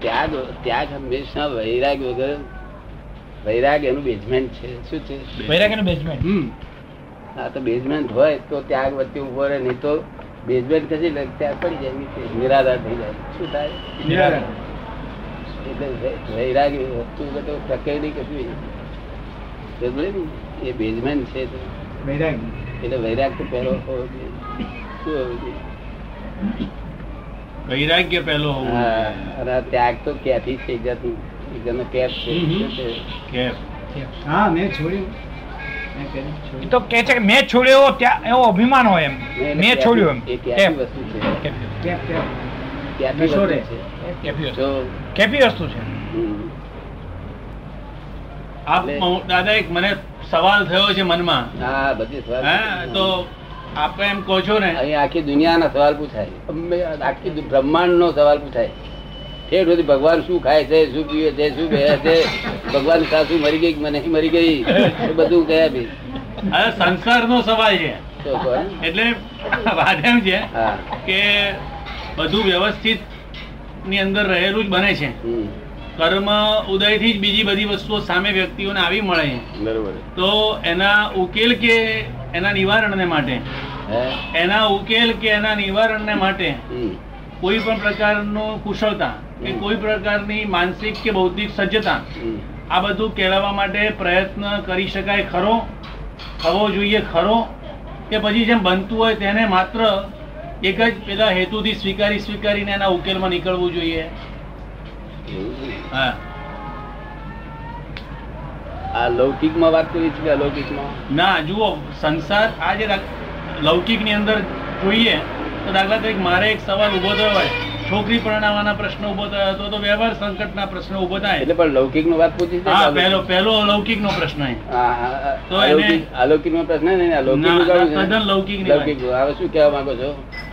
ત્યાગ ત્યાગ હંમેશા વૈરાગ વગર વૈરાગ એનું બેઝમેન્ટ છે. શું છે? વૈરાગ્યનું બેઝમેન્ટ હમ. આ તો બેઝમેન્ટ હોય તો ત્યાગ વચ્ચે ઊભો રહે નહીં તો બેઝમેન્ટ ખસી એટલે ત્યાગ પડી જાય નીચે નિરાધાર થઈ જાય. શું થાય? નિરાધાર. એટલે વૈરાગ વસ્તુ તો પ્રકૃતિ કશું સમજે ને? એ બેઝમેન્ટ છે. વૈરાગ. એટલે વૈરાગ તો પહેલો હોવો જોઈએ. શું હોવું જોઈએ? વૈરાગ્ય પહેલો હોવું અને ત્યાગ તો ક્યાંથી છે એક જાતનું કેપ છે? કેમ? હા મેં છોડ્યું. એ તો કે છે કે મેં છોડ્યો ત્યાં એવો અભિમાન હોય એમ. મેં છોડ્યો એમ. ક્યાંથી વસ્તુ છે. કેપી વસ્તુ છે. કેપી વસ્તુ છે. આપ દાદા એક મને સવાલ થયો છે મનમાં. હા બધી સવાલ હા તો આપ એમ કહો છો ને? અહીં આખી દુનિયાના સવાલ પૂછાય. આખી બ્રહ્માંડ બ્રહ્માંડનો સવાલ પૂછાય. ઠેઠ સુધી ભગવાન શું ખાય છે શું પીવે છે શું કહે છે ભગવાન સાસુ મરી ગઈ મને નહીં મરી ગઈ એ બધું ગયા ભાઈ હવે સંસારનો સવાલ છે? એટલે વાત એમ છે કે બધું વ્યવસ્થિતની અંદર રહેલું જ બને છે. કર્મ ઉદયથી જ બીજી બધી વસ્તુઓ સામે વ્યક્તિઓને આવી મળે છે. બરોબર. તો એના ઉકેલ કે એના નિવારણને માટે. એના ઉકેલ કે એના નિવારણને માટે. કોઈ પણ પ્રકારનું કુશળતા કે કોઈ પ્રકારની માનસિક કે બૌદ્ધિક સજ્જતા આ બધું કેળવવા માટે પ્રયત્ન કરી શકાય ખરો? થવો જોઈએ ખરો? કે પછી જેમ બનતું હોય તેને માત્ર એક જ પેલા હેતુથી સ્વીકારી સ્વીકારીને એના ઉકેલમાં નીકળવું જોઈએ? હા. આ લૌકિકમાં વાત કરી છે અલૌકિકમાં? ના જુઓ સંસાર આ જે લૌકિકની અંદર જોઈએ તો દાખલા તરીકે મારે એક સવાલ ઊભો થયો હોય. છોકરી પરણાવવાના પ્રશ્ન ઊભો થયો તો તો વ્યવહાર સંકટના પ્રશ્ન ઊભો થાય. એટલે પણ લૌકિક નો વાત પૂછી હા પહેલો પહેલો અલૌકિક નો પ્રશ્ન. તો એને- અલૌકિક નો પ્રશ્ન નહીં અલૌકિક તદ્દન લૌકિકની લૌકિક હવે શું કહેવા માંગો છો?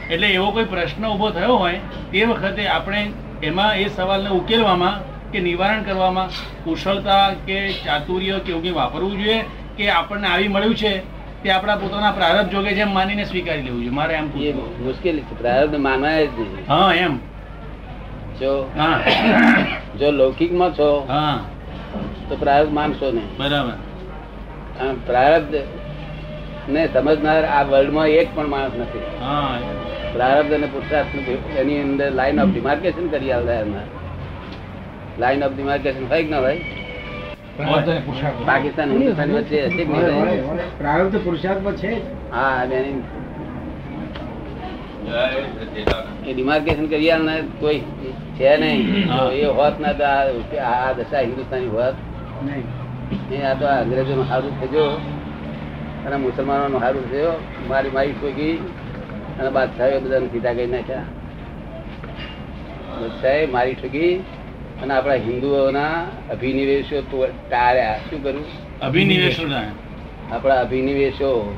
એટલે એવો કોઈ પ્રશ્ન ઊભો થયો હોય તે વખતે આપણે એમાં એ સવાલને ઉકેલવામાં કે નિવારણ કરવામાં કુશળતા કે ચાતુર્ય કે એવું કંઈ વાપરવું જોઈએ કે આપણને આવી મળ્યું છે તે આપણા પોતાના પ્રારબ્ધ જોગે છે માનીને સ્વીકારી લેવું જોઈએ? મારે એમ મુશ્કેલી છે. પ્રારબ્ધ માનવાય જ નહીં. હા એમ. જો હા. જો લૌકિકમાં છો હા. તો પ્રારબ્ધ માનશો નહીં. બરાબર. પ્રારબ્ધ ને સમજનાર આ વર્લ્ડમાં એક પણ માણસ નથી. હા પ્રારબ્ધ અને પુરુષાર્થ એની અંદર લાઈન ઓફ ડિમાર્કેશન કરી આવતા એમના લાઈન ઓફ ડિમાર્કેશન હોય. કે ના પુરુષાર્થ. પાકિસ્તાન હિન્દુસ્તાન વચ્ચે હશે કે નહીં હોય, ભાઈ? હોય, હોય. પ્રારબ્ધ પુરુષાર્થમાં છે હા એની એ ડિમાર્કેશન કરી ને કોઈ છે નહીં. એ હોત ના તો આ આ દશા હિન્દુસ્તાની હોત. નહીં. એ આ તો અંગ્રેજો નું સારું થયો. અને મુસલમાનો નું સારું થયો. મારી મારી ગઈ. અને બાદશાહે બધાને સીધા કરી નાખ્યા. બાદશાહે મારી ઠોકી અને આપણા હિન્દુઓના અભિનિવેશો ટાળ્યા. શું કર્યું? અભિનિવેશો આપણા અભિનિવેશો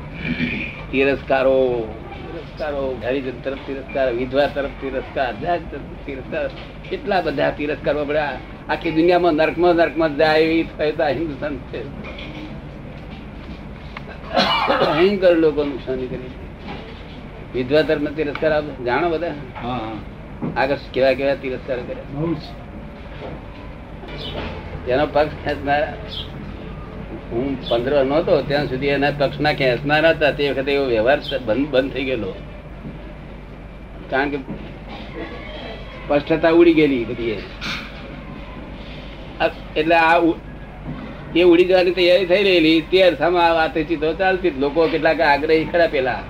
તિરસ્કારો તિરસ્કારો હરિજન તરફ તિરસ્કાર વિધવા તરફ તિરસ્કાર જાત તરફ તિરસ્કાર કેટલા બધા તિરસ્કારો બધા આખી દુનિયામાં નર્કમાં નર્કમાં જાય એવી થઈ હિન્દુસ્તાન છે. ભયંકર લોકો નુકસાની કરી વિધવા તરફ તિરસ્કાર આપ જાણો બધા? આગળ કેવા કેવા તિરસ્કાર કર્યા. એનો પક્ષ ખેંચનાર. હું પંદર નહોતો, ત્યાં સુધી એના પક્ષના ખેંચનાર હતા. તે વખતે એવો વ્યવહાર બંધ બંધ થઈ ગયેલો. કારણ કે સ્પષ્ટતા ઉડી ગયેલી બધી એટલે આ એ ઉડી જવાની તૈયારી થઈ રહેલી. તે અર્થમાં આ વાતચીતો ચાલતી. લોકો કેટલાક આગ્રહી ખરા પેલા.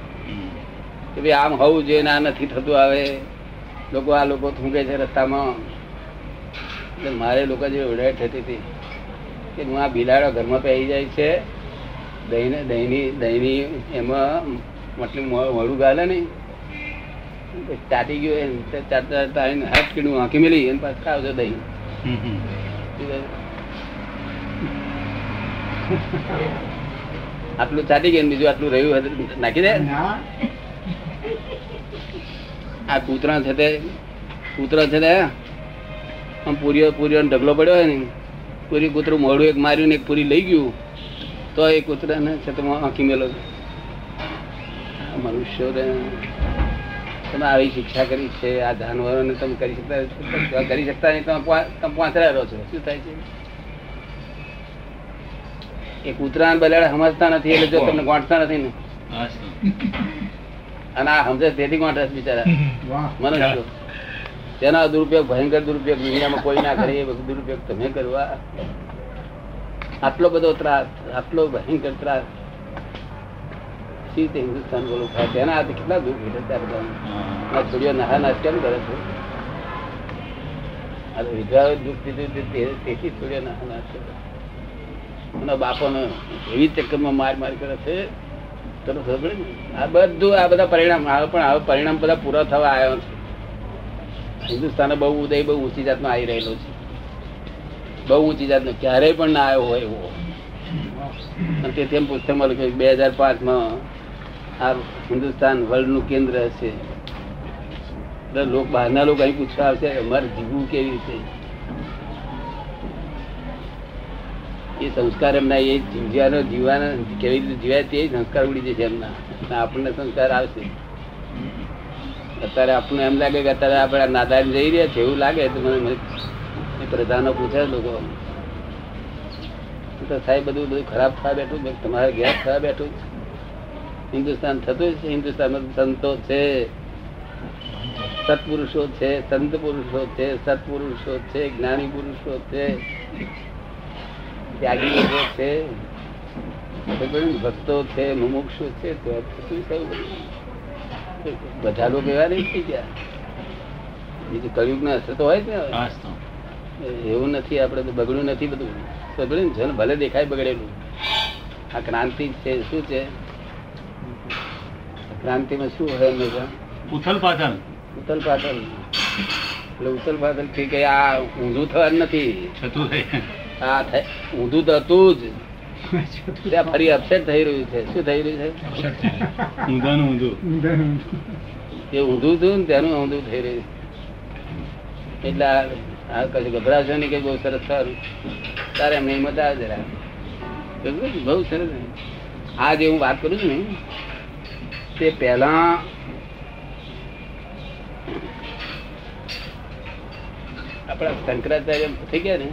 કે ભાઈ આમ હોવું જોઈએ ને આ નથી થતું આવે. લોકો આ લોકો થૂંકે છે રસ્તામાં. મારે લોકો જે ઉડાટ થતી હતી કે હું આ બિલાડો ઘરમાં પહેરી જાય છે દહીં દહીંની દહીંની એમાં મતલબ મોડું ગાલે નહીં ચાટી ગયું એમ તે ચાટતા તારીને હાથ કીડું આંખી મેલી એને પાછું ખાવજો દહીં. આટલું ચાટી ગયું ને બીજું આટલું રહ્યું હતું નાખી દે ના. આ કૂતરા છે તે કૂતરા છે તે આમ પૂરીઓ પૂરીઓ ઢગલો પડ્યો હોય ને પૂરી કૂતરું મોડું એક માર્યું ને એક પૂરી લઈ ગયું. તો એ કૂતરાને છે તો આંખી મેલો મનુષ્યો તમે આવી શિક્ષા કરી છે આ જાનવરોને તમે કરી શકતા કરી શકતા નહીં તમે તમે પાંચરા રહો છો. શું થાય છે? એ કૂતરાને બલાડા સમજતા નથી એટલે જો તમને ગોંઠતા નથી ને. અને આ સમજે તેથી ગોંઠે બિચારા. વાહ. મનુષ્યો. તેનો દુરુપયોગ, ભયંકર દુરુપયોગ, દુનિયામાં કોઈ ના કરે, એ દુરુપયોગ તમે કરવા. આટલો બધો ત્રાસ, આટલો ભયંકર ત્રાસ. શી હિન્દુસ્તાન બોલું? થાય તેના હાથે કેટલા દુઃખ ત્યાં બધા. છોડીઓ નાહા નાશ કેમ કરે છે? આ તો વિધવાઓએ દુઃખ દીધું તેથી છોડીઓ નાહા નાશ કરે. એના બાપોને એવી ચક્કરમાં માર માર કરે છે. ખબર આ બધું, આ બધા પરિણામ આવે પણ હવે પરિણામ બધા પૂરા થવા આવ્યો છે. હિન્દુસ્તાન બહુ ઉદય, બહુ ઊંચી જાતનો આવી રહેલો છે. બહુ ઊંચી જાતનો, ક્યારેય પણ ના આવ્યો હોય એવો. અને તેથી એમ પુસ્તકમાં લખ્યું બે હજાર પાંચમાં આ હિન્દુસ્તાન વર્લ્ડનું કેન્દ્ર છે એટલે લોક, બહારના લોકો અહીં પૂછવા આવશે, અમારે જીવવું કેવી રીતે? એ સંસ્કાર એમના એ જીવવાનો જીવવાના, કેવી રીતે જીવાય તે સંસ્કાર ઉડી જશે એમના. આપણને સંસ્કાર આવશે. અત્યારે આપણને એમ લાગે કે અત્યારે આપણે નાદાન જઈ રહ્યા છે એવું લાગે તો મને પ્રધાનો પૂછે લોકો તો સાહેબ બધું બધું ખરાબ થવા બેઠું. તમારે ગેસ થવા બેઠું. હિન્દુસ્તાન થતું છે, હિન્દુસ્તાનમાં સંતો છે સત્પુરુષો છે, સંત પુરુષો છે, સત્પુરુષો છે, જ્ઞાની પુરુષો છે ત્યાગી લોકો છે ભક્તો છે, મુમુક્ષો છે, તો શું થયું બધું? લોકો એવા નહીં થઈ ગયા. બીજું કળિયુગ ના અસર તો હોય જ ને. એવું નથી આપડે તો બગડ્યું નથી બધું. બગડ્યું છે ભલે દેખાય બગડેલું. આ ક્રાંતિ છે શું છે? ક્રાંતિમાં શું હોય હંમેશા ઉથલ પાથલ. ઉથલ પાથલ. એટલે ઉથલ પાથલથી કે આ ઊંધું થવાનું નથી. થતું. આ થાય- ઊંધું તો હતું જ. ત્યાં ફરી અપસેટ થઈ રહ્યું છે. શું થઈ રહ્યું છે? ઊંધાનું ઊંધું. જે ઊંધું હતું ને તેનું ઊંધું થઈ રહ્યું. એટલે આ કશું ગભરાશો નહીં કે બહુ સરસ સારું. તારે એમને હિંમત આવે જરા બહુ સરસ. આ જે હું વાત કરું છું ને તે પહેલા આપણા શંકરાચાર્ય થઈ ગયા ને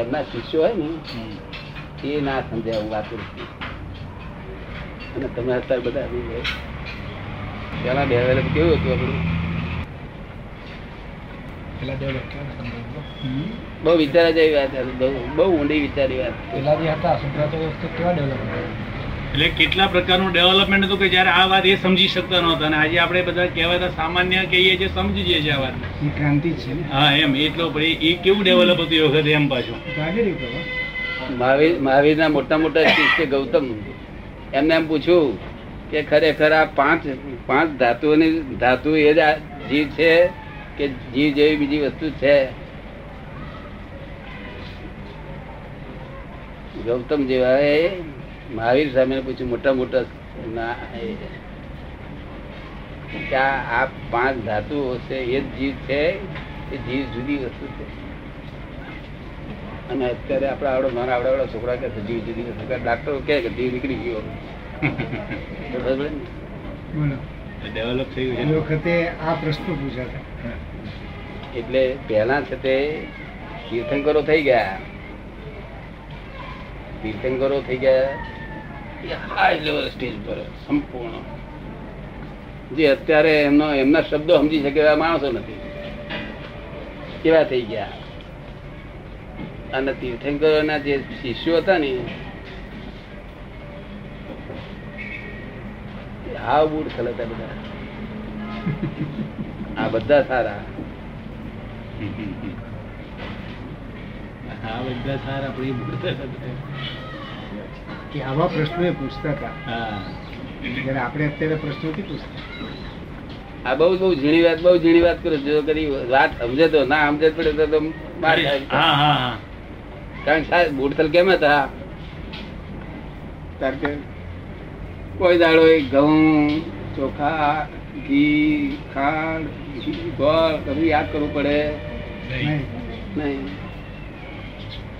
એમના શિષ્યો હોય ને. એ ના સમજાય હું વાત અને તમે અત્યારે બધા આવી ગયા. પેલા ડેવલપ કેવું હતું આપણું? બહુ વિચાર જેવી વાત બહુ ઊંડી વિચારી વાત પેલા જે હતા વખતે કેવા ડેવલપ એટલે કેટલા પ્રકારનું ડેવલપમેન્ટ હતું કે જ્યારે આ વાત એ સમજી શકતા નહોતા. અને આજે આપણે બધા કહેવાતા સામાન્ય કહીએ છીએ સમજી જઈએ છીએ આ વાત ક્રાંતિ છે હા એમ. એટલો પણ એ- કેવું ડેવલપ હતું એ વખતે એમ પાછું? તો. મહાવીર મહાવીરના મોટા મોટા શિષ્ય ગૌતમ એમને એમ પૂછ્યું કે ખરેખર આ પાંચ પાંચ ધાતુઓની ધાતુ એ જ જીવ છે કે જીવ જેવી બીજી વસ્તુ છે? ગૌતમ જેવા એ મહાવીર સામે પૂછ્યું, મોટા મોટા ના આ પાંચ ધાતુઓ છે, એ જ જીવ છે? એ જીવ જુદી વસ્તુ છે. અને અત્યારે આપડા આવડો મારા આવડા આવડા છોકરા કે જીવ જીવી કે ડાક્ટરો કે કે જીવ નીકળી ગયો. ડેવલપ થયું વખતે આ પ્રશ્ન પૂછાતા એટલે પહેલા છે તે તીર્થંકરો થઈ ગયા. તીર્થંકરો થઈ ગયા હાઈ લેવલ સ્ટેજ પર સંપૂર્ણ. જે અત્યારે એમનો એમના શબ્દો સમજી શકે એવા માણસો નથી. કેવા થઈ ગયા. અને તીર્થંકરોના જે શિષ્યો હતા ને હાવ બૂટ ખલતા બધા. આ બધા સારા. હા બધા સારા પણ એ બધા હતા. કે આવા પ્રશ્નો એ પૂછતા હતા. હા. જ્યારે આપણે અત્યારે પ્રશ્નો નથી પૂછતા. આ બહુ બહુ ઝીણી વાત બહુ ઝીણી વાત કરો જો કરી વાત સમજે તો ના સમજે પડે તો તો હા હા હા. કારણ કે સાહેબ બુડતલ કેમ હતા? કારણ કે કોઈ દાડો એ ઘઉં ચોખા ઘી ખાંડ ગોળ બધું યાદ કરવું પડે. નહીં.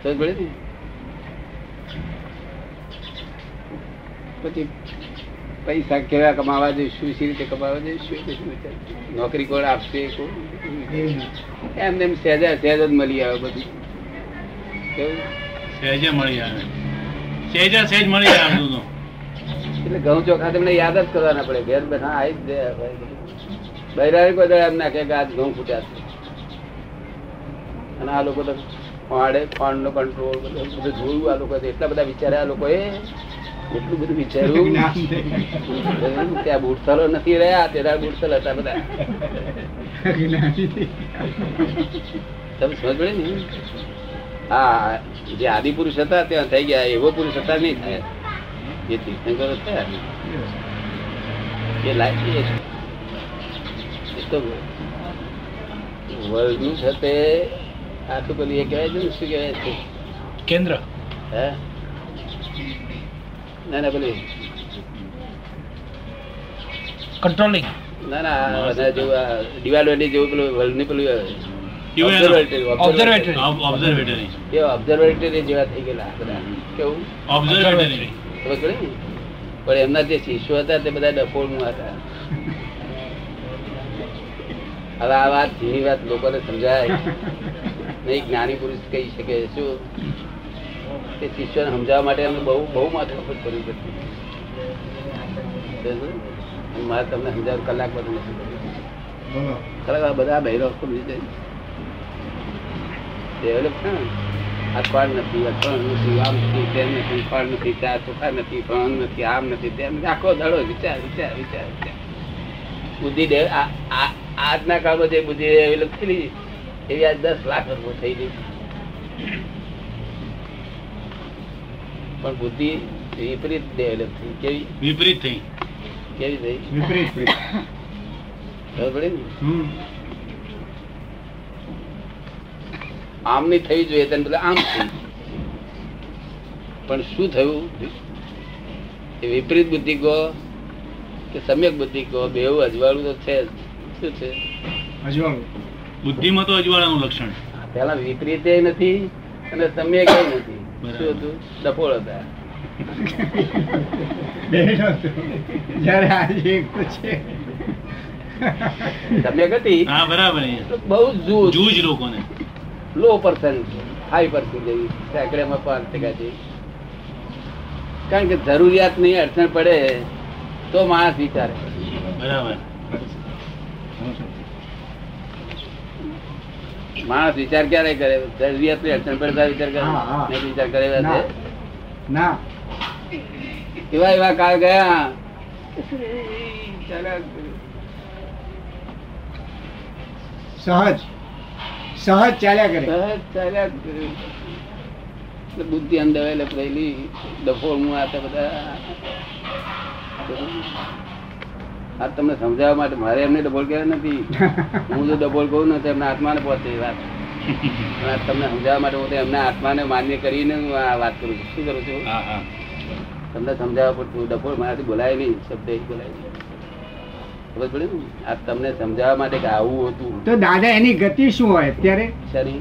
સમજ પડે ને? પછી પૈસા કેવા કમાવા જઈશું સી રીતે કમાવા જઈશું નોકરી કોણ આપશે એમને એમ સહેજા સહેજ જ મળી આવે બધું. સહેજે મળી આવે. સહેજા સહેજ મળી આવે બધું એટલે ઘઉં ચોખા તમને યાદ જ કરવાના પડે. ઘેર બેઠા આવી જ જાય બૈરાને કોઈ દાડે એમ નાખે કે આજ ઘઉં ફૂટ્યા છે. અને આ લોકો તો ફાડે ફાંડ નો કંટ્રોલ બધું બધું જોયું આ લોકો એટલા બધા વિચાર્યા આ લોકોએ. એટલું બધું વિચાર્યું. ત્યાં બુટસલો નથી રહ્યા તેના બુટસલ હતા બધા. તમે સમજ પડે ને? હા જે આદિ પુરુષ હતા ત્યાં થઈ ગયા એવો પુરુષ હતા નહીં થાય. જે તીર્થંકરો એ છે. તો વર્લ્ડનું છે તે આખું પેલું એ કહેવાય છે ને શું કહેવાય છે? કેન્દ્ર. હે? ના ના પેલું કંટ્રોલિંગ ના ના આ જેવું આ દિવાલવંડી જેવું પેલું વર્લ્ડની પેલું ઓબ્ઝર્વેટરી ઓબ્ઝર્વેટરી observatory, Observatory. ઓબ- ઓબ્ઝર્વેટરી જેવા થઈ ગયેલા બધા. કેવું? ઓબ્ઝર્વેટરી ખબર પણ એમના જે શિષ્યો હતા તે બધા ડફોળમાં હતા. હવે આ વાત જેવી વાત લોકોને સમજાય. નહીં જ્ઞાની પુરુષ કહી શકે. શું? કે શિષ્યોને સમજાવવા માટે અમને બહુ બહુ માથાકૂટ કરવી પડતી મારે તમને સમજાવ કલાક બધું નથી ખરેખર બધા બહેરો સમજી જાય ડેવલપ છે ને નથી ફળ નથી આમ નથી તેમ નથી ફળ નથી ચા ચોખા નથી ફળ નથી આમ નથી તેમ નથી. આખો દાડો વિચાર વિચાર વિચાર વિચાર. બુદ્ધિ દે આજના કાળમાં જે બુદ્ધિ થયેલી એવી આજ દસ લાખ વર્ષો થઈ ગઈ. પણ બુદ્ધિ વિપરીત ડેવલપ થઈ કેવી? વિપરીત થઈ. કેવી થઈ? વિપરીત ખબર પડી ને? આમ નહીં થવી જોઈએ તેને બદલે આમ થઈ પણ શું થયું? વિપરીત બુદ્ધિ કહો કે સમ્યક બુદ્ધિ કહો બેવું અજવાળું તો છે શું છે? અજવાળું. બુદ્ધિમાં તો અજવાળાનું લક્ષણ. પેલા વિપરીત નથી અને સમ્યક નથી. શું હતું? ડફોળ હતા. જયારે આજે એક તો છે. સમ્યક હતી. હા બરાબર. બહુ જૂજ. જૂજ લોકોને. લો પર્સન્ટ હાઈ પર્સન્ટ જેવી સેકડેમાં પાંચ ટકા જેવી કારણ કે જરૂરિયાત નહીં અડચણ પડે તો માણસ વિચારે. બરાબર. માણસ વિચાર ક્યારે કરે? જરૂરિયાતની અડચણ પડે ત્યારે વિચાર કરે. નહીં વિચાર કરે ના. એવા એવા કાળ ગયા. સહજ. સહજ ચાલ્યા કરે. સહજ ચાલ્યા કરે. એટલે બુદ્ધિ અંદર પહેલી ડફોળ હું આ તે બધા. આ તમને સમજાવવા માટે મારે એમને ડબોલ કર્યા નથી. હું જો ડબોલ કહું ને તો એમના આત્માને પહોંચે એ વાત. તમને સમજાવવા માટે હું તો એમના આત્માને માન્ય કરીને હું આ વાત કરું છું. શું કરું છું? હા હા. તમને સમજાવવા પડતું ડબોલ મારાથી બોલાય નહીં શબ્દ બોલાય નહીં. ખબર પડે ને આ તમને સમજાવવા માટે કે આવું હતું. તો દાદા એની ગતિ શું હોય અત્યારે? શરી.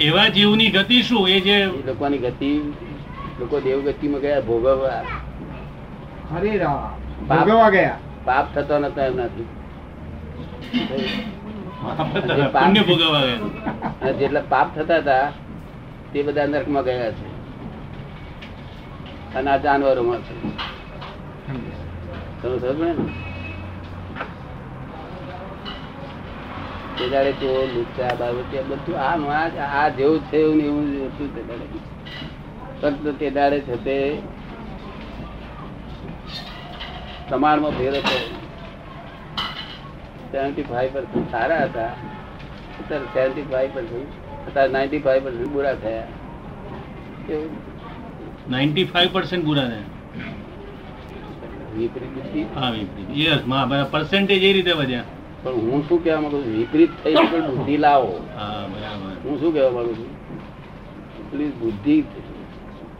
એવા જીવની ગતિ શું? એ જે લોકોની ગતિ લોકો દેવ ગતિમાં ગયા ભોગવવા. હરે ભોગવવા ગયા? પાપ થતો નતો એમનાથી. જેટલા પાપ થતા હતા તે બધા નરકમાં ગયા છે. અને આ જાનવરોમાં છે. તમે સમજ ને? તે દાડે તો લુચા બાબતે બધું આમ આ આ જેવું છે એવું ને એવું હતું તે દાડે. ફક્ત તે દાડે છે તે પ્રમાણમાં ફેર હતો. સેવન્ટી ફાઈવ પર્સન્ટ સારા હતા. અત્યારે સેવન્ટી ફાઈવ પર્સન્ટ અત્યારે નાઇન્ટી ફાઈવ પર્સન્ટ બુરા થયા. કેવું નાઇન્ટી ફાઈવ પર્સન્ટ બુરા થયા. વિપરીત બુદ્ધિ. હા વિપરીત. યસ પર્સન્ટેજ એ રીતે વધ્યા. પણ હું શું કહેવા માંગુ છું? વિપરીત થઈ પણ બુદ્ધિ લાવો. હું શું કહેવા માંગુ છું? પ્લીઝ બુદ્ધિ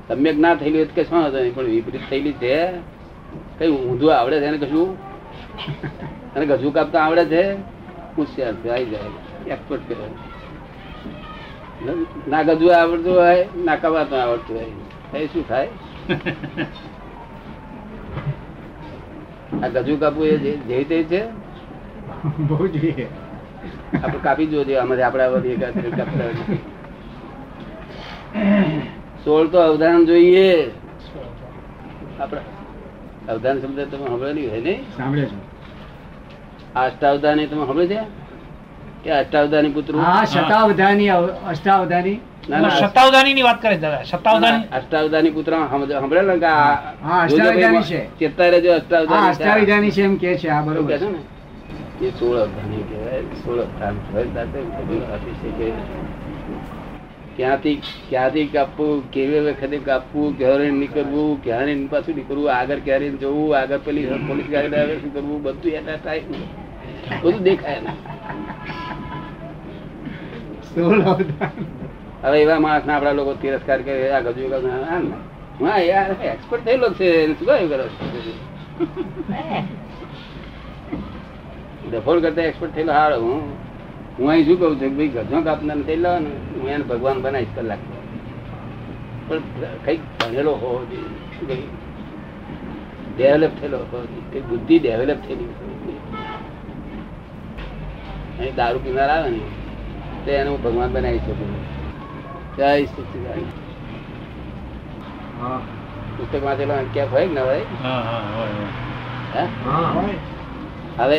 સમ્યક ના થયેલી હોય કશું વાંધો નહીં પણ વિપરીત થયેલી છે. કઈ ઊંધું આવડે છે એને કશું? અને ગજુ કાપતા આવડે છે? હોશિયાર છે આવી જાય. એક્સપર્ટ કરે ના ગજુ આવડતું હોય ના કવાતું આવડતું હોય. એ શું થાય? આ ગજુ કાપવું એ જે તે છે? બહુ જોઈએ આપણે કાપી જોજો આમાંથી આપણે. સોળ તો અવધાન જોઈએ. આપણે અવધાન શબ્દ તમે સાંભળેલી હોય નહીં? સાંભળે છે. અષ્ટાવધાની તમે સાંભળે છે? કે અષ્ટાવધાની પુત્ર? હા શતાવધાની અષ્ટાવધાની. ના ના સત્તાવધાની ની વાત કરે છે દાદા સત્તાવધાની અષ્ટાવધાની પુત્ર સાંભળેલા કે આ હા, અષ્ટાવધાની છે. ચેતતા રહેજો અષ્ટાવધાની. અષ્ટાવિધાની છે એમ કે છે આ બરોબર. છે ને? એ સોળ અવધાની કહેવાય સોળ અવધાન છે ક્યાંથી ક્યાંથી કાપવું, કેવી વખતે કાપવું, ક્યારે નીકળવું, ક્યારે પાછું નીકળવું, આગળ ક્યારે જવું, આગળ પેલી પોલીસ ગાડી આવે શું કરવું, બધું એના ટાઈમ બધું દેખાય ને હવે એવા માણસ ના આપડા લોકો તિરસ્કાર કરે, આ ગજુ હા યાર એક્સપર્ટ થયેલો છે શું કરો? ડફોડ કરતા એક્સપર્ટ થયેલો હાર હું હું અહીં શું કહું છું કે ભાઈ ગજો નથી લો ને હું એને ભગવાન બનાવીશ કલાક. પણ કંઈક ભણેલો હોવો જોઈએ ડેવલપ થયેલો હોવો જોઈએ બુદ્ધિ ડેવલપ થયેલી અહીં દારૂ પીનાર આવે ને તો એને હું ભગવાન બનાવી શકું જય સચિદાનંદ. હા. પુસ્તક વાંચેલો કેફ હોય ને ના હોય? હા હા હોય હોય. હે? હવે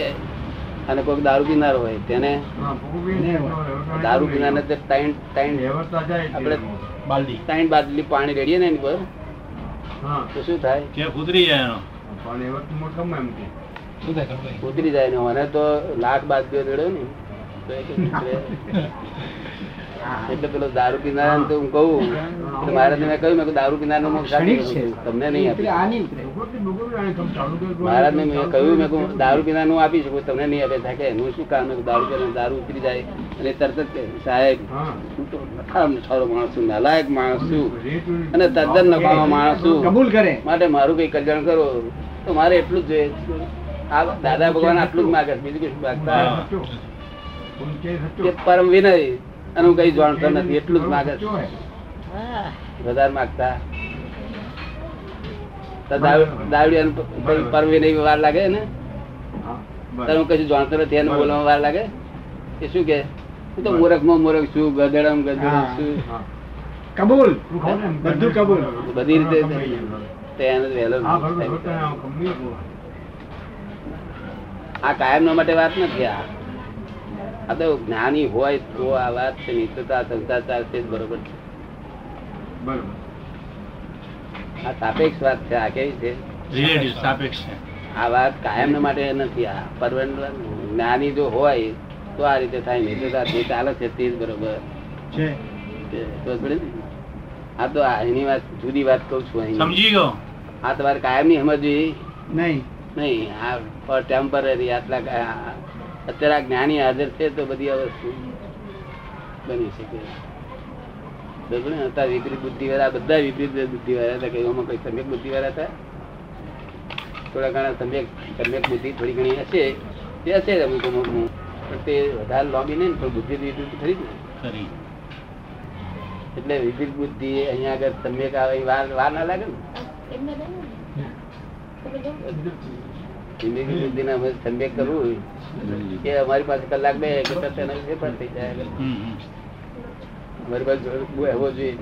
અને કોઈક દારૂ પીનાર હોય તેને દારૂ પીનાર આપણે ત્રણ બાટલી પાણી રેડીએ ને એની પર તો શું થાય? કે ઉતરી જાય. ઉતરી જાય ને મને તો લાખ બાટલીઓ રેડ્યો ને. એટલે પેલો દારૂ પીનાર હું કહું તો મારે મેં કહ્યું મેં દારૂ પીનારનું તમને નહીં આપી મહારાજ મેં કહ્યું મેં દારૂ પીનારનું આપી શકું તમને નહીં આપે. થાય એનું શું કામ? દારૂ પીને દારૂ ઉતરી જાય. અને તરત જ સાહેબ હું. તો સારો માણસ છું નાલાયક માણસ છું. અને તદ્દન નકામો માણસ છું. કબૂલ કરે. માટે મારું કઈ કલ્યાણ કરો. તો મારે એટલું જ જોઈએ. આ દાદા ભગવાન આટલું જ માગે બીજું કશું માગતા. પરમ વિનય. અને હું કઈ જાણતો નથી એટલું જ માગે વધારે માગતા. તો દાવ- દાવડીયાને પ- કઈ પરમ વિનય વાર લાગે ને તારે હું કશું જાણતો નથી એને બોલવામાં વાર લાગે? એ શું કે? હું તો મૂર્ખમાં મૂર્ખ છું ગધેડામાં ગધેડો છું. કબૂલ. બધું કબૂલ. બધી રીતે એને વહેલો આ કાયમ માટે વાત નથી આ. આ તો જ્ઞાની હોય તો આ વાત છે નહીં સંતાચાર જ બરોબર છે. આ સાપેક્ષ વાત છે આ કેવી છે? રિલેટિવ સાપેક્ષ છે. આ વાત કાયમ માટે નથી આ પરમાનન્ટ જ્ઞાની જો હોય તો આ રીતે થાય નહીં જે ચાલે છે તે જ બરોબર. છે. છે. આ તો એની વાત જુદી વાત કઉ છું અહીં. સમજી ગયો. આ તમારે કાયમની સમજવી? નહીં. નહીં આ ટેમ્પરરી આટલા અત્યારે આ જ્ઞાની હાજર છે તો બધી આ વસ્તુ બની શકે? બરોબર ને? વિપરીત બુદ્ધિ વાળા બધા વિપરીત બુદ્ધિ વાળા હતા કઈ એમાં કઈ સમ્યક બુદ્ધિ વાળા હતા? થોડા ઘણા સમ્યક સમ્યક બુદ્ધિ થોડી ઘણી હશે તે હશે અમુક અમુક પણ તે વધારે લાંબી નહીં ને પણ બુદ્ધિ વિપરીત ખરી ને. એટલે વિપરીત બુદ્ધિ અહીંયા આગળ સમ્યક આવે વાર વાર ના લાગે ને. બુદ્ધિને અમે સમ્યક કરવું કે અમારી પાસે કલાક બે કે એના વિશે પણ થઈ જાય અમારી પાસે હોવો જોઈએ.